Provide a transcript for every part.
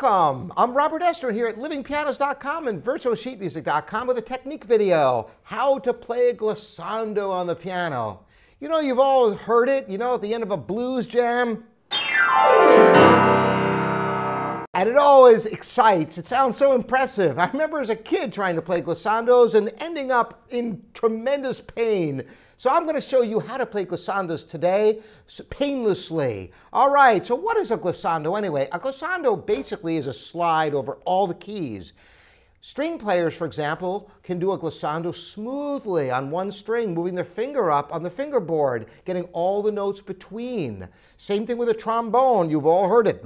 welcome. I'm Robert Estrin here at livingpianos.com and virtualsheetmusic.com with a technique video, how to play a glissando on the piano. You know, you've all heard it, you know, at the end of a blues jam. And it always excites. It sounds so impressive. I remember as a kid trying to play glissandos and ending up in tremendous pain. So I'm going to show you how to play glissandos today painlessly. All right, so what is a glissando anyway? A glissando basically is a slide over all the keys. String players, for example, can do a glissando smoothly on one string, moving their finger up on the fingerboard, getting all the notes between. Same thing with a trombone. You've all heard it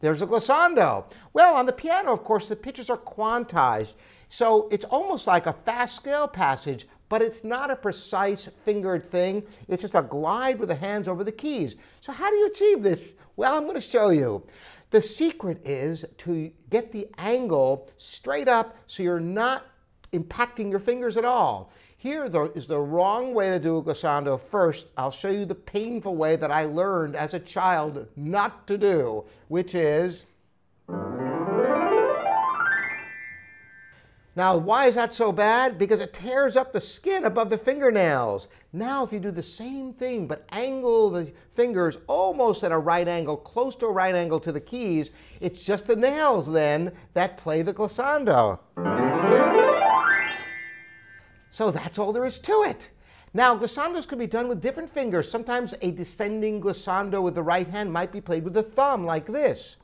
there's a glissando. Well, on the piano, of course, the pitches are quantized. So it's almost like a fast scale passage, but it's not a precise fingered thing. It's just a glide with the hands over the keys. So how do you achieve this? Well, I'm going to show you. The secret is to get the angle straight up so you're not impacting your fingers at all. Here though, is the wrong way to do a glissando. First, I'll show you the painful way that I learned as a child not to do, which is... Now, why is that so bad? Because it tears up the skin above the fingernails. Now, if you do the same thing, but angle the fingers almost at a right angle, close to a right angle to the keys, it's just the nails then that play the glissando. So that's all there is to it. Now, glissandos can be done with different fingers. Sometimes a descending glissando with the right hand might be played with the thumb, like this.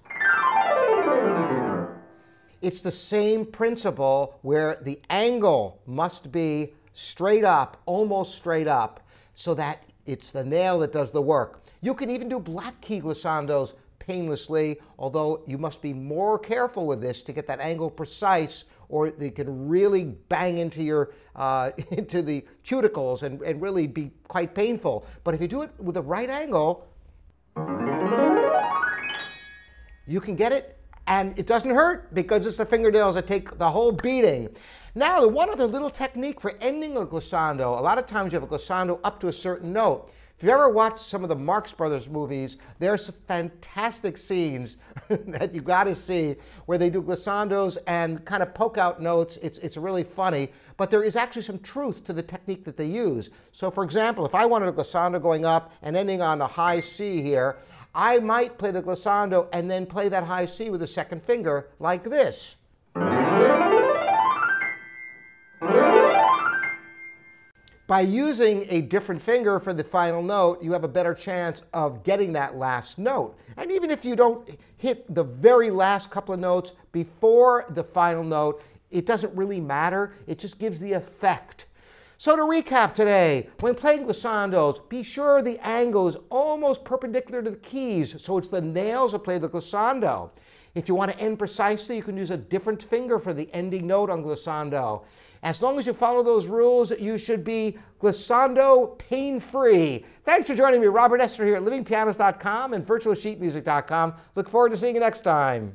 It's the same principle where the angle must be straight up, almost straight up, so that it's the nail that does the work. You can even do black key glissandos painlessly, although you must be more careful with this to get that angle precise or they can really bang into your uh, into the cuticles and, and really be quite painful. But if you do it with the right angle, you can get it and it doesn't hurt because it's the fingernails that take the whole beating. Now, the one other little technique for ending a glissando, a lot of times you have a glissando up to a certain note. If you've ever watched some of the Marx Brothers movies, there's some fantastic scenes that you got to see where they do glissandos and kind of poke out notes. It's, it's really funny, but there is actually some truth to the technique that they use. So for example, if I wanted a glissando going up and ending on a high C here, I might play the glissando and then play that high C with the second finger like this. By using a different finger for the final note, you have a better chance of getting that last note. And even if you don't hit the very last couple of notes before the final note, it doesn't really matter. It just gives the effect. So to recap today, when playing glissandos, be sure the angle is almost perpendicular to the keys, so it's the nails that play the glissando. If you want to end precisely, you can use a different finger for the ending note on glissando. As long as you follow those rules, you should be glissando pain-free. Thanks for joining me, Robert Estrin here at livingpianos.com and virtualsheetmusic.com. Look forward to seeing you next time.